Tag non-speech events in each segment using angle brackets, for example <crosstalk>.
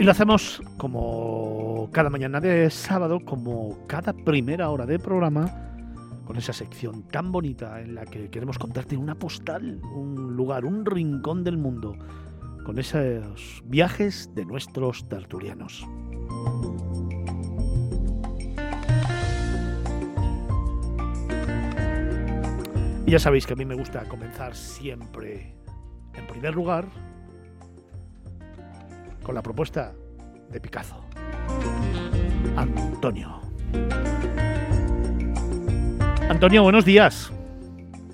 Y lo hacemos como cada mañana de sábado, como cada primera hora de programa, con esa sección tan bonita en la que queremos contarte una postal, un lugar, un rincón del mundo, con esos viajes de nuestros tertulianos. Y ya sabéis que a mí me gusta comenzar siempre, en primer lugar, con la propuesta de Picasso. Antonio. Antonio, buenos días.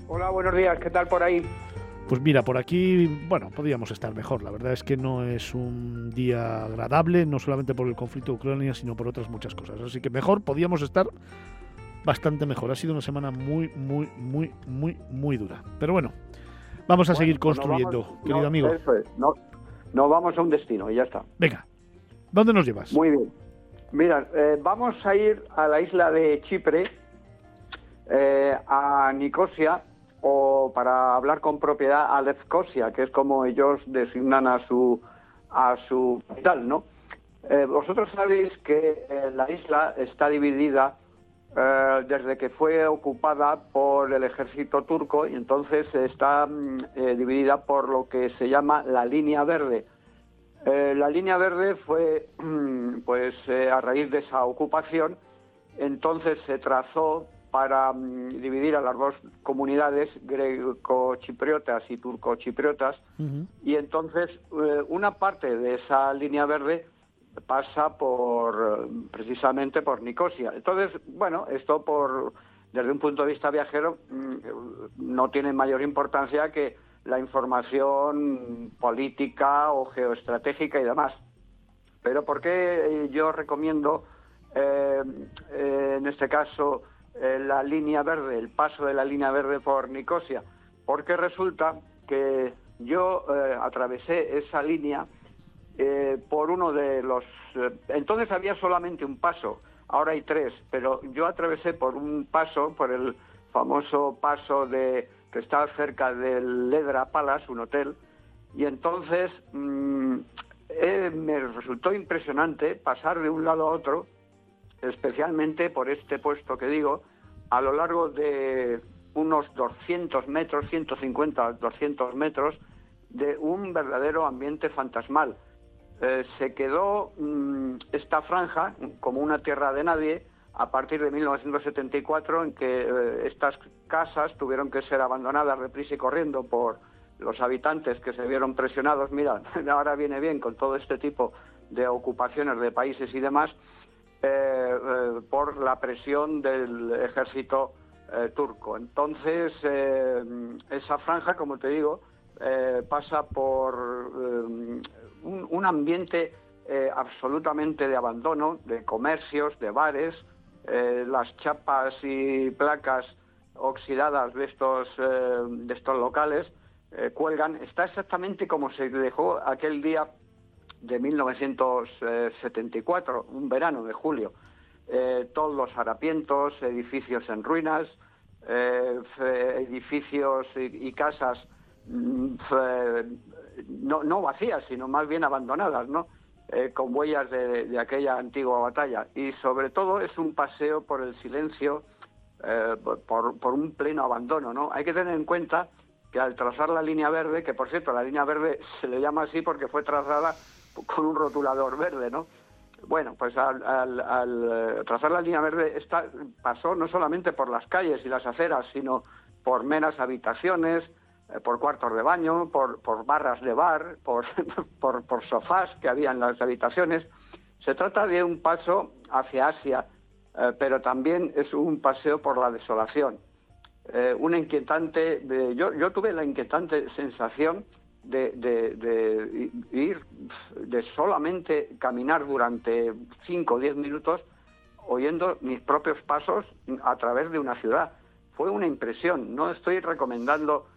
Hola, buenos días. ¿Qué tal por ahí? Pues mira, por aquí, bueno, podríamos estar mejor. La verdad es que no es un día agradable, no solamente por el conflicto de Ucrania, sino por otras muchas cosas. Así que mejor podíamos estar bastante mejor. Ha sido una semana muy, muy, muy, muy, muy dura. Pero bueno, vamos a seguir pues construyendo, querido amigo. Eso es. No, no vamos a un destino y ya está. Venga, ¿dónde nos llevas? Muy bien. Mira, eh, vamos a ir a la isla de Chipre, eh, a Nicosia, o para hablar con propiedad a Lefkosia, que es como ellos designan a su a su capital, ¿no? Eh, vosotros sabéis que la isla está dividida eh, desde que fue ocupada por el ejército turco y entonces está mm, eh, dividida por lo que se llama la línea verde. Eh, la línea verde fue, <clears throat> mm, pues, a raíz de esa ocupación, entonces se trazó para mm, dividir a las dos comunidades greco-chipriotas y turco-chipriotas y entonces una parte de esa línea verde pasa por precisamente por Nicosia. Entonces, bueno, esto por desde un punto de vista viajero mm, no tiene mayor importancia que la información política o geoestratégica y demás. Pero ¿por qué yo recomiendo eh, eh, en este caso eh, la línea verde, el paso de la línea verde por Nicosia? Porque resulta que yo atravesé esa línea eh, por uno de los... Eh, entonces había solamente un paso, ahora hay tres, pero yo atravesé por un paso, por el famoso paso de que está cerca del Ledra Palace, un hotel, y entonces mm, eh, me resultó impresionante pasar de un lado a otro, especialmente por este puesto que digo, a lo largo de unos 200 metros, 150, 200 metros, de un verdadero ambiente fantasmal. Eh, se quedó mm, esta franja como una tierra de nadie a partir de 1974 en que eh, estas casas tuvieron que ser abandonadas reprisa y corriendo por los habitantes que se vieron presionados, mira, <laughs> ahora viene bien con todo este tipo de ocupaciones de países y demás, eh, por la presión del ejército turco. Entonces, esa franja, como te digo, pasa por un, ambiente eh, absolutamente de abandono, de comercios, de bares, eh, las chapas y placas oxidadas de estos, eh, de estos locales cuelgan, está exactamente como se dejó aquel día de 1974, un verano de julio. todos los harapientos, edificios en ruinas, edificios y, casas no, no vacías, sino más bien abandonadas, ¿no? Eh, con huellas de, aquella antigua batalla. Y sobre todo es un paseo por el silencio, eh, por, un pleno abandono, ¿no? Hay que tener en cuenta que al trazar la línea verde, que por cierto la línea verde se le llama así porque fue trazada con un rotulador verde, ¿no? Bueno, pues al, eh, trazar la línea verde pasó no solamente por las calles y las aceras, sino por meras habitaciones, eh, por cuartos de baño, por, barras de bar, <laughs> por, por, sofás que había en las habitaciones. Se trata de un paso hacia Asia, eh, pero también es un paseo por la desolación. Eh, una inquietante, yo, yo, tuve la inquietante sensación de, de, ir, de solamente caminar durante 5 o 10 minutos oyendo mis propios pasos a través de una ciudad. Fue una impresión. No estoy recomendando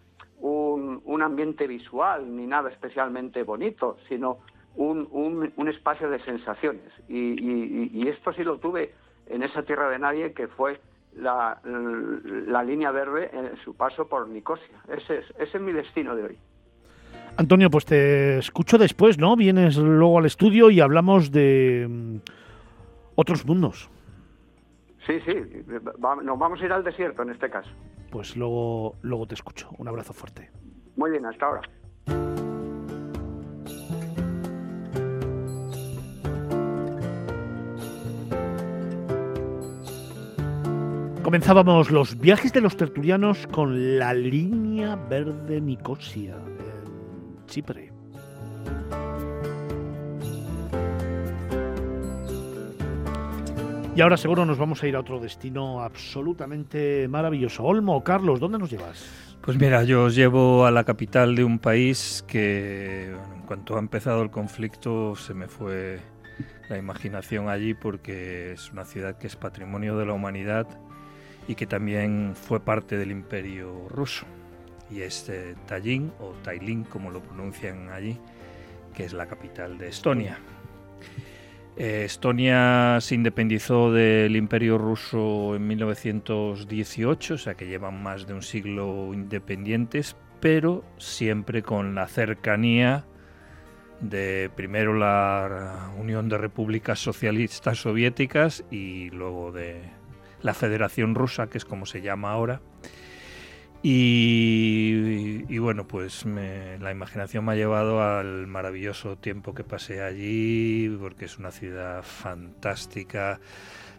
un, ambiente visual ni nada especialmente bonito, sino un, un, espacio de sensaciones. Y, esto sí lo tuve en esa tierra de nadie que fue la, la línea verde en su paso por Nicosia. Ese es, ese es mi destino de hoy. Antonio, pues te escucho después, ¿no? Vienes luego al estudio y hablamos de mm, otros mundos. Sí, sí, nos vamos a ir al desierto en este caso. Pues luego, luego te escucho. Un abrazo fuerte. Muy bien, hasta ahora. Comenzábamos los viajes de los tertulianos con la línea verde Nicosia en Chipre. Y ahora seguro nos vamos a ir a otro destino absolutamente maravilloso. Olmo, Carlos, ¿dónde nos llevas? Pues mira, yo os llevo a la capital de un país que en cuanto ha empezado el conflicto se me fue la imaginación allí porque es una ciudad que es patrimonio de la humanidad y que también fue parte del imperio ruso. Y es eh, Tallinn o Tailín, como lo pronuncian allí, que es la capital de Estonia. Eh, Estonia se independizó del imperio ruso en 1918, o sea que llevan más de un siglo independientes, pero siempre con la cercanía de primero la Unión de Repúblicas Socialistas Soviéticas y luego de la Federación Rusa, que es como se llama ahora. Y, bueno, pues la imaginación me ha llevado al maravilloso tiempo que pasé allí, porque es una ciudad fantástica,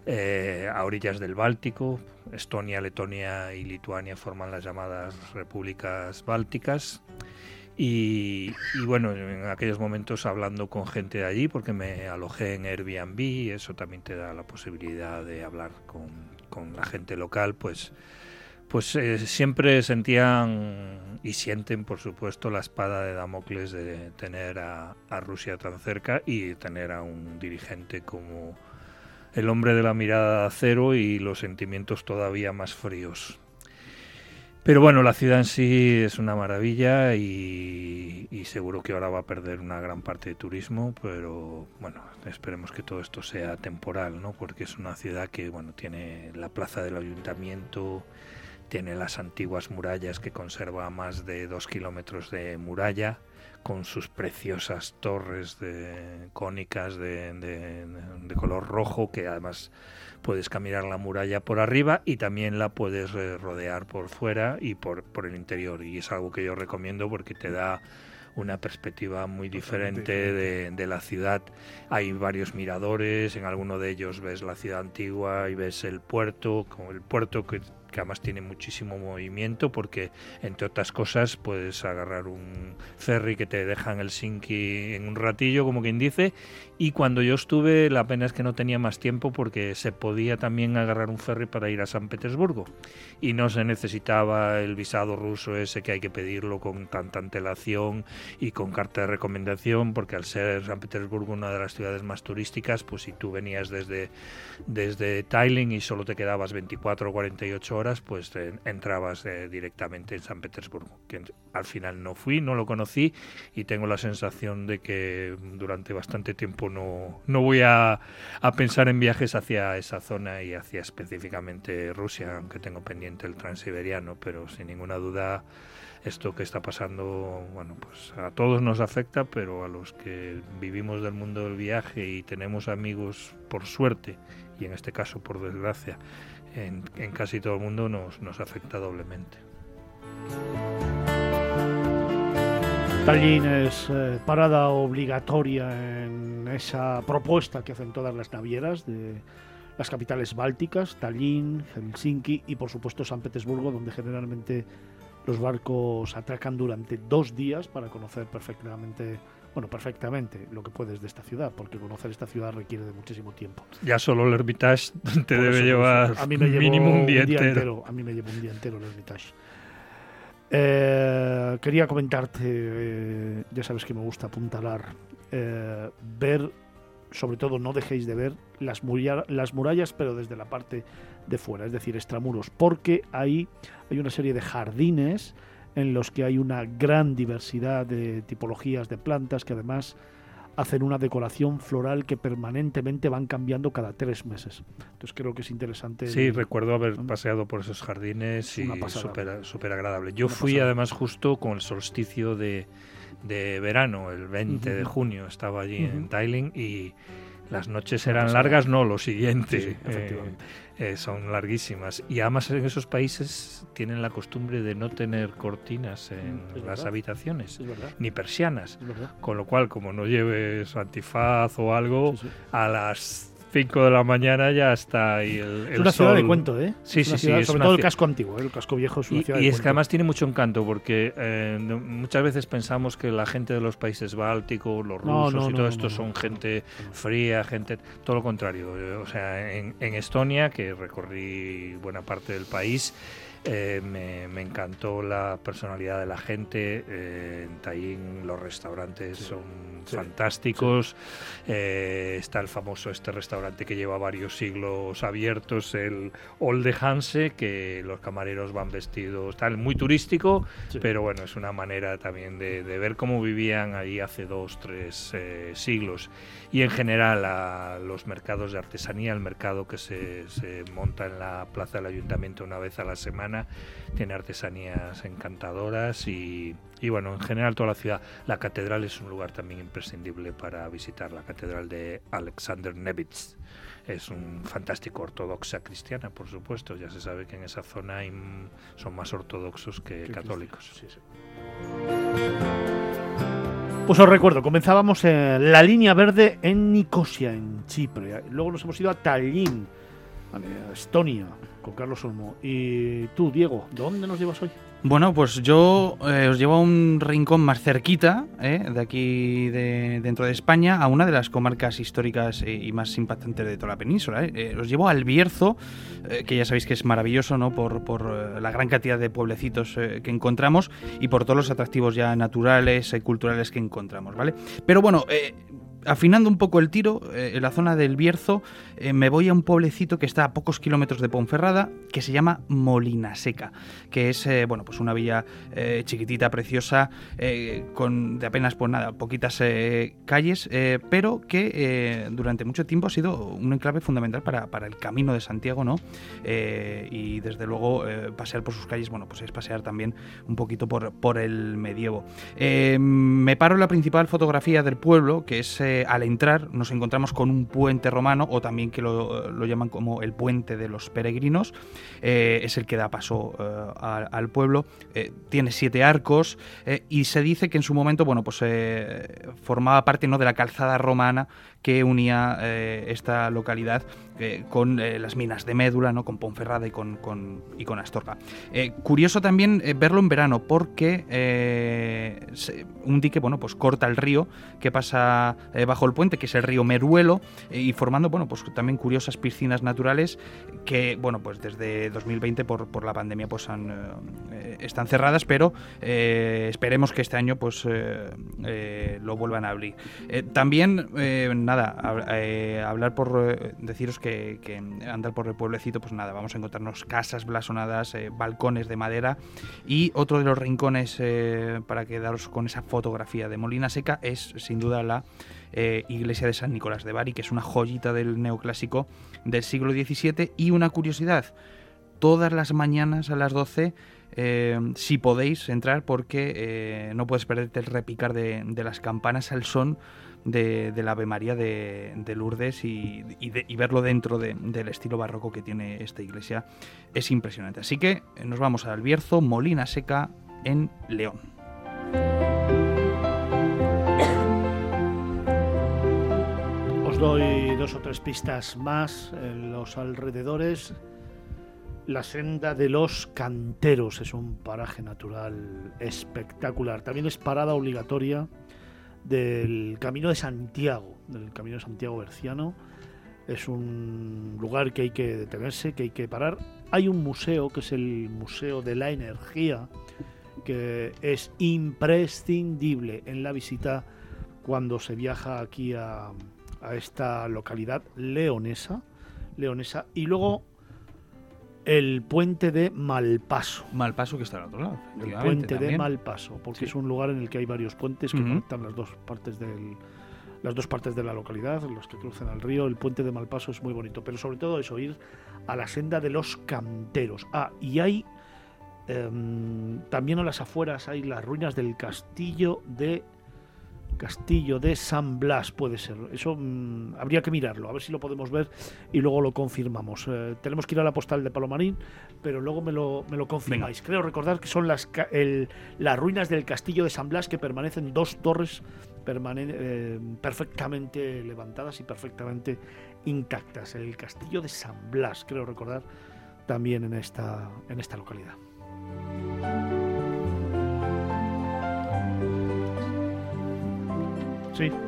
eh, a orillas del Báltico. Estonia, Letonia y Lituania forman las llamadas repúblicas bálticas. Y, bueno, en aquellos momentos hablando con gente de allí, porque me alojé en Airbnb, eso también te da la posibilidad de hablar con, con la gente local, pues, pues eh, siempre sentían y sienten, por supuesto, la espada de Damocles de tener a, Rusia tan cerca y tener a un dirigente como el hombre de la mirada de acero y los sentimientos todavía más fríos. Pero bueno, la ciudad en sí es una maravilla y, seguro que ahora va a perder una gran parte de turismo, pero bueno, esperemos que todo esto sea temporal, ¿no? Porque es una ciudad que, bueno, tiene la plaza del ayuntamiento, tiene las antiguas murallas que conserva más de dos kilómetros de muralla, con sus preciosas torres de, cónicas de, de color rojo, que además puedes caminar la muralla por arriba y también la puedes eh, rodear por fuera y por, por el interior. Y es algo que yo recomiendo porque te da una perspectiva muy diferente de, de, la ciudad. Hay varios miradores, en alguno de ellos ves la ciudad antigua y ves el puerto, como el puerto que que además tiene muchísimo movimiento porque, entre otras cosas, puedes agarrar un ferry que te deja en el Helsinki en un ratillo, como quien dice, y cuando yo estuve, la pena es que no tenía más tiempo porque se podía también agarrar un ferry para ir a San Petersburgo y no se necesitaba el visado ruso ese que hay que pedirlo con tanta antelación y con carta de recomendación, porque al ser San Petersburgo una de las ciudades más turísticas, pues si tú venías desde, desde y solo te quedabas 24 o 48 horas, pues entrabas eh, directamente en San Petersburgo. Que al final no fui, no lo conocí y tengo la sensación de que durante bastante tiempo no, no voy a, a pensar en viajes hacia esa zona y hacia específicamente Rusia, aunque tengo pendiente el transiberiano, pero sin ninguna duda esto que está pasando, bueno, pues a todos nos afecta, pero a los que vivimos del mundo del viaje y tenemos amigos por suerte, y en este caso por desgracia, en, casi todo el mundo nos, nos afecta doblemente. Tallinn es eh, parada obligatoria en esa propuesta que hacen todas las navieras de las capitales bálticas, Tallinn, Helsinki y por supuesto San Petersburgo, donde generalmente los barcos atracan durante dos días para conocer perfectamente bueno, perfectamente lo que puedes de esta ciudad, porque conocer esta ciudad requiere de muchísimo tiempo. Ya solo el Hermitage te debe llevar a mí me mínimo un día, entero. A mí me lleva un día entero el Hermitage. Eh, quería comentarte, eh, ya sabes que me gusta apuntalar, eh, ver, sobre todo no dejéis de ver las, las murallas, pero desde la parte de fuera, es decir, extramuros, porque hay una serie de jardines en los que hay una gran diversidad de tipologías de plantas que además hacen una decoración floral que permanentemente van cambiando cada tres meses. Entonces creo que es interesante. Sí, recuerdo haber paseado por esos jardines y súper agradable. Yo fui además justo con el solsticio de, verano, el 20 de junio, estaba allí en Tailing y las noches eran largas, no, lo siguiente. Eh, eh, son larguísimas. Y además en esos países tienen la costumbre de no tener cortinas en las habitaciones, ni persianas. Con lo cual, como no lleves antifaz o algo, a las 5 de la mañana ya está ahí el, Es una ciudad de cuento, ¿eh? Sí, sí, sí. sobre todo el casco antiguo, ¿eh? el casco viejo es una y, ciudad y es que además tiene mucho encanto porque eh, muchas veces pensamos que la gente de los países bálticos, los rusos y todo esto son gente fría, gente... Todo lo contrario. O sea, en, en Estonia, que recorrí buena parte del país, eh, me, encantó la personalidad de la gente. Eh, en Tallinn los restaurantes son fantásticos. Eh, está el famoso este restaurante que lleva varios siglos abiertos, el Olde Hanse, que los camareros van vestidos, tal, muy turístico, pero bueno, es una manera también de, ver cómo vivían ahí hace dos, tres siglos. Y en general a los mercados de artesanía, el mercado que se, se monta en la plaza del ayuntamiento una vez a la semana tiene artesanías encantadoras y, bueno, en general toda la ciudad. La catedral es un lugar también imprescindible para visitar, la catedral de Alexander Nevitz. Es un fantástico ortodoxa cristiana, por supuesto. Ya se sabe que en esa zona son más ortodoxos que católicos. Pues os recuerdo, comenzábamos en la línea verde en Nicosia, en Chipre. Luego nos hemos ido a Tallinn, a Estonia, con Carlos Olmo. Y tú, Diego, ¿dónde nos llevas hoy? Bueno, pues yo eh, os llevo a un rincón más cerquita, eh, de aquí de, dentro de España, a una de las comarcas históricas eh, y más impactantes de toda la península. os llevo al Bierzo, que ya sabéis que es maravilloso, ¿no? Por, por la gran cantidad de pueblecitos que encontramos y por todos los atractivos ya naturales y culturales que encontramos, ¿vale? Pero bueno, afinando un poco el tiro, eh, en la zona del Bierzo, eh, me voy a un pueblecito que está a pocos kilómetros de Ponferrada, que se llama Molina Seca, que es eh, bueno, pues una villa chiquitita, preciosa, con de apenas pues nada, poquitas calles, pero que durante mucho tiempo ha sido un enclave fundamental para, para el camino de Santiago, ¿no? y desde luego pasear por sus calles, bueno, pues es pasear también un poquito por, por el medievo. me paro en la principal fotografía del pueblo, que es al entrar nos encontramos con un puente romano, o también que lo, llaman como el puente de los peregrinos, eh, es el que da paso eh, al, pueblo, eh, tiene siete arcos y se dice que en su momento bueno, pues, formaba parte ¿no? de la calzada romana que unía esta localidad con las minas de Médula, ¿no? con Ponferrada y con, y con Astorga. curioso también verlo en verano porque un dique bueno, pues corta el río que pasa eh, bajo el puente, que es el río Meruelo, eh, y formando, bueno, pues también curiosas piscinas naturales que, bueno, pues desde 2020 por, por la pandemia pues eh, están cerradas, pero esperemos que este año pues lo vuelvan a abrir. también, nada, hablar por, deciros que, que, andar por el pueblecito, pues nada, vamos a encontrarnos casas blasonadas, balcones de madera y otro de los rincones para quedaros con esa fotografía de Molina Seca es sin duda la eh, iglesia de San Nicolás de Bari, que es una joyita del neoclásico del siglo XVII. Y una curiosidad, todas las mañanas a las 12 eh, si podéis entrar porque eh, no puedes perderte el repicar de, las campanas al son de, la Ave María de, Lourdes y, verlo dentro del estilo barroco que tiene esta iglesia es impresionante. Así que nos vamos al Bierzo, Molina Seca en León. doy dos o tres pistas más en los alrededores. La senda de los canteros es un paraje natural espectacular. También es parada obligatoria del Camino de Santiago, del Camino de Santiago Berciano. Es un lugar que hay que detenerse, que hay que parar. Hay un museo que es el Museo de la Energía, que es imprescindible en la visita cuando se viaja aquí a, a esta localidad leonesa, leonesa y luego el puente de Malpaso. Malpaso que está al otro lado. El puente de Malpaso, porque es un lugar en el que hay varios puentes que conectan las dos partes del, las dos partes de la localidad, los que cruzan el río, el puente de Malpaso es muy bonito, pero sobre todo eso, ir a la senda de los canteros. Ah, y hay em, también a las afueras hay las ruinas del castillo de Castillo de San Blas puede ser. Eso mm, habría que mirarlo, a ver si lo podemos ver y luego lo confirmamos. Eh, tenemos que ir a la postal de Palomarín, pero luego me lo, me lo confirmáis. Creo recordar que son las, las ruinas del Castillo de San Blas que permanecen dos torres eh, perfectamente levantadas y perfectamente intactas. El Castillo de San Blas, creo recordar, también en esta, en esta localidad.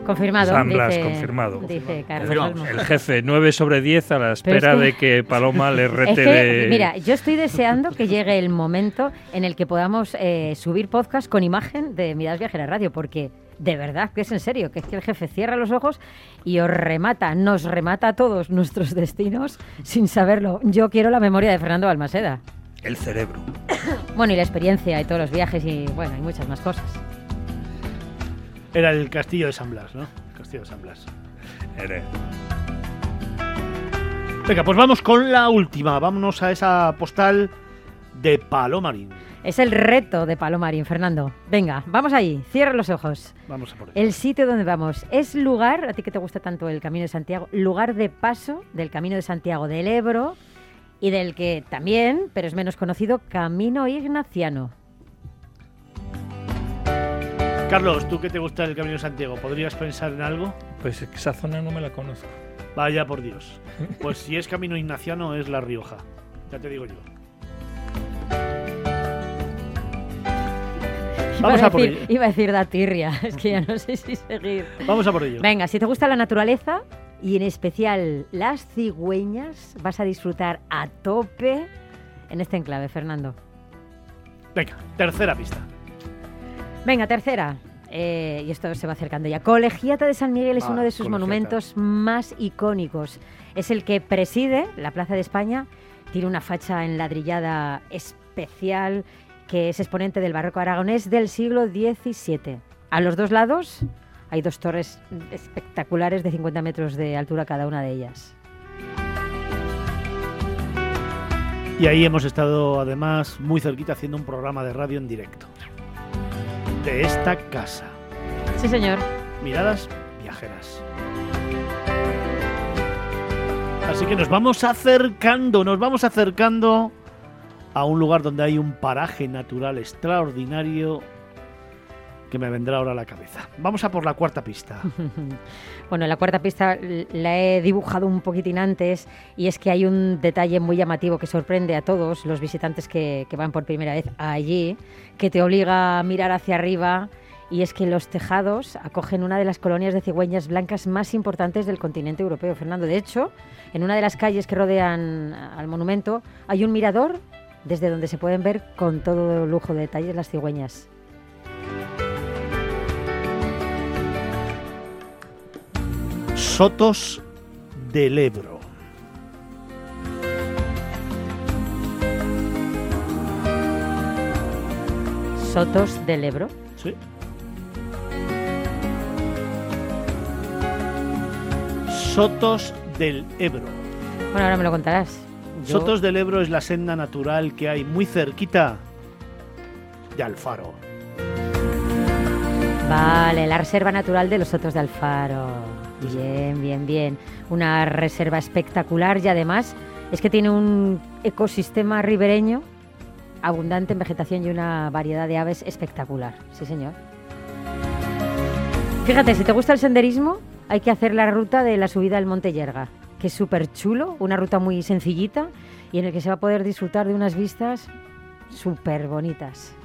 Confirmado. San Blas, confirmado. Dice Carlos El jefe, 9 sobre 10 a la espera de que <laughs> Paloma le rete de... Mira, yo estoy deseando que llegue el momento en el que podamos eh, subir podcast con imagen de Miradas Viajeras Radio, porque de verdad que es en serio, que es que el jefe cierra los ojos y os remata, nos remata a todos nuestros destinos sin saberlo. Yo quiero la memoria de Fernando Balmaseda. El cerebro. <coughs> bueno, y la experiencia y todos los viajes y bueno, y muchas más cosas. Era el castillo de San Blas, ¿no? El castillo de San Blas. Venga, pues vamos con la última. Vámonos a esa postal de Palomarín. Es el reto de Palomarín, Fernando. Venga, vamos ahí. Cierra los ojos. Vamos a por ello. El sitio donde vamos es lugar, a ti que te gusta tanto el Camino de Santiago, lugar de paso del Camino de Santiago del Ebro y del que también, pero es menos conocido, Camino Ignaciano. Carlos, tú que te gusta el Camino de Santiago, ¿podrías pensar en algo? Pues esa zona no me la conozco. Vaya por Dios. <laughs> Pues si es Camino Ignaciano es La Rioja. Ya te digo yo. Vamos a, por ello. Iba a decir Datirria, <laughs> es que ya no sé si seguir. Vamos a por ello. Venga, si te gusta la naturaleza y en especial las cigüeñas, vas a disfrutar a tope en este enclave, Fernando. Venga, tercera pista. Venga, tercera. Eh, y esto se va acercando ya. Colegiata de San Miguel es uno de sus monumentos más icónicos. Es el que preside la Plaza de España. Tiene una facha enladrillada especial que es exponente del barroco aragonés del siglo XVII. A los dos lados hay dos torres espectaculares de 50 metros de altura cada una de ellas. Y ahí hemos estado además muy cerquita haciendo un programa de radio en directo de esta casa. Sí, señor. Miradas viajeras. Así que nos vamos acercando, nos vamos acercando a un lugar donde hay un paraje natural extraordinario que me vendrá ahora a la cabeza. Vamos a por la cuarta pista. <laughs> bueno, la cuarta pista la he dibujado un poquitín antes y es que hay un detalle muy llamativo que sorprende a todos los visitantes que, que van por primera vez allí, que te obliga a mirar hacia arriba y es que los tejados acogen una de las colonias de cigüeñas blancas más importantes del continente europeo, Fernando. De hecho, en una de las calles que rodean al monumento hay un mirador desde donde se pueden ver con todo lujo de detalles las cigüeñas. Sotos del Ebro. Sotos del Ebro. Sí. Sotos del Ebro. Bueno, ahora me lo contarás. Sotos del Ebro es la senda natural que hay muy cerquita de Alfaro. Vale, la reserva natural de los Sotos de Alfaro. Bien, bien, bien. Una reserva espectacular y además es que tiene un ecosistema ribereño abundante en vegetación y una variedad de aves espectacular. Sí, señor. Fíjate, si te gusta el senderismo, hay que hacer la ruta de la subida al Monte Yerga, que es súper chulo, una ruta muy sencillita y en el que se va a poder disfrutar de unas vistas súper bonitas.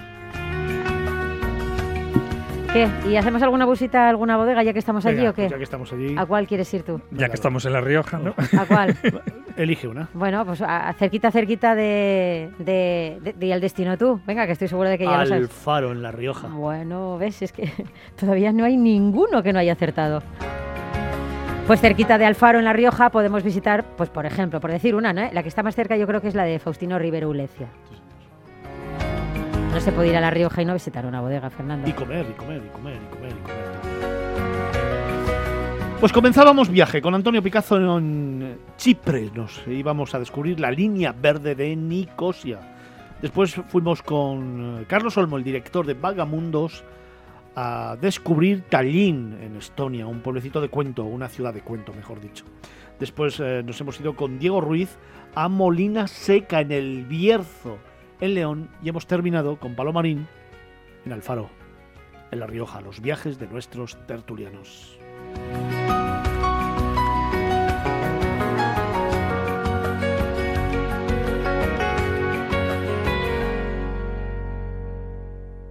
¿Qué? ¿Y hacemos alguna busita a alguna bodega ya que estamos allí o qué? Pues ya que estamos allí. ¿A cuál quieres ir tú? Ya que estamos en La Rioja, ¿no? ¿A cuál? <laughs> Elige una. Bueno, pues a, cerquita, cerquita de, de, de, al destino tú. Venga, que estoy seguro de que ya Al lo sabes. Faro, en La Rioja. Bueno, ves, es que <laughs> todavía no hay ninguno que no haya acertado. Pues cerquita de Alfaro, en La Rioja, podemos visitar, pues por ejemplo, por decir una, ¿no? La que está más cerca yo creo que es la de Faustino Rivero Ulecia. Se puede ir a La Rioja y no visitar una bodega, Fernando. Y comer, y comer, y comer, y comer, y comer. Pues comenzábamos viaje con Antonio Picazo en Chipre. Nos íbamos a descubrir la línea verde de Nicosia. Después fuimos con Carlos Olmo, el director de Vagamundos, a descubrir Tallinn en Estonia, un pueblecito de cuento, una ciudad de cuento, mejor dicho. Después eh, nos hemos ido con Diego Ruiz a Molina Seca en el Bierzo, en León, y hemos terminado con Palomarín en Alfaro, en La Rioja, los viajes de nuestros tertulianos.